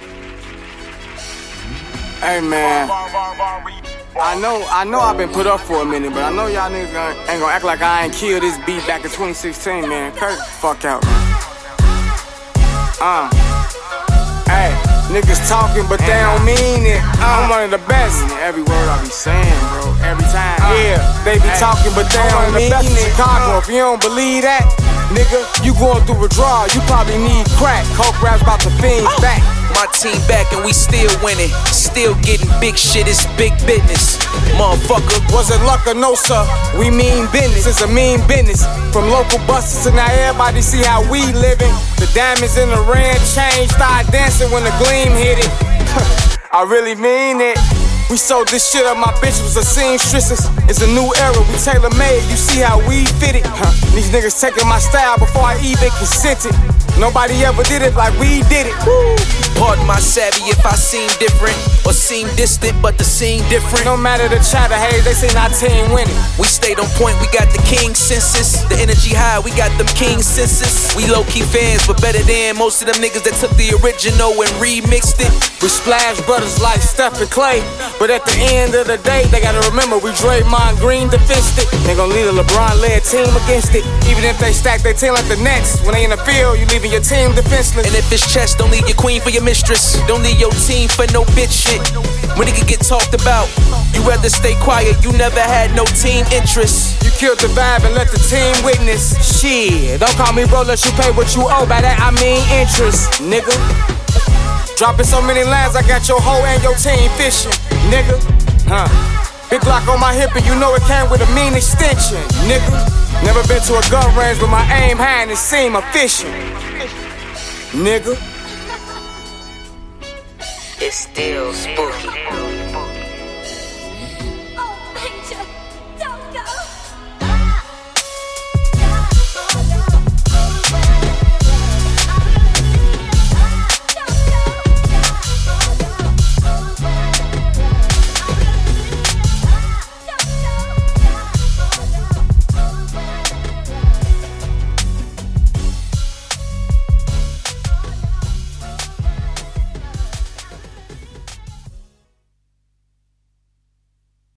Hey man, I know I know I've been put up for a minute, but I know y'all niggas gonna, ain't gonna act like I ain't killed this beat back in 2016, man. Kurt, fuck out. Uh, hey, niggas talking, but they don't mean it. I'm one of the best. Every word I be saying, bro, every time. Yeah, they be talking, but they don't mean it. Chicago, if you don't believe that, nigga, you going through withdrawal. You probably need crack. Coke raps about the fiends back. My team back and we still winning. Still getting big shit, it's big business. Motherfucker. Was it luck or no, sir? We mean business, it's a mean business. From local buses to now everybody see how we living. The diamonds in the ring chain start dancing when the gleam hit it. I really mean it. We sold this shit up, my bitch was a seamstress. It's a new era, we tailor made, you see how we fit it. Huh. These niggas taking my style before I even consent it. Nobody ever did it like we did it. Woo. Pardon my savvy if I seem different or seem distant, but the scene different. No matter the chatter haze, they say our team winning. We stayed on point, we got the king census. The energy high, we got them king senses. We low key fans, but better than most of them niggas that took the original and remixed it. We splash brothers like Steph and Clay. But at the end of the day, they gotta remember we Draymond Green defensed it. They gon' lead a LeBron led team against it. Even if they stack their team like the Nets, when they in the field, you leaving your team defenseless. And if it's chess, don't leave your queen for your mistress. Don't leave your team for no bitch shit. When it can get talked about, you rather stay quiet, you never had no team interest. You killed the vibe and let the team witness. Shit, don't call me bro, let you pay what you owe. By that I mean interest, nigga. Dropping so many lines, I got your hoe and your team fishing, nigga. Huh. Big Glock on my hip, and you know it came with a mean extension, nigga. Never been to a gun range, but my aim high and it seem efficient, nigga. It's still spooky.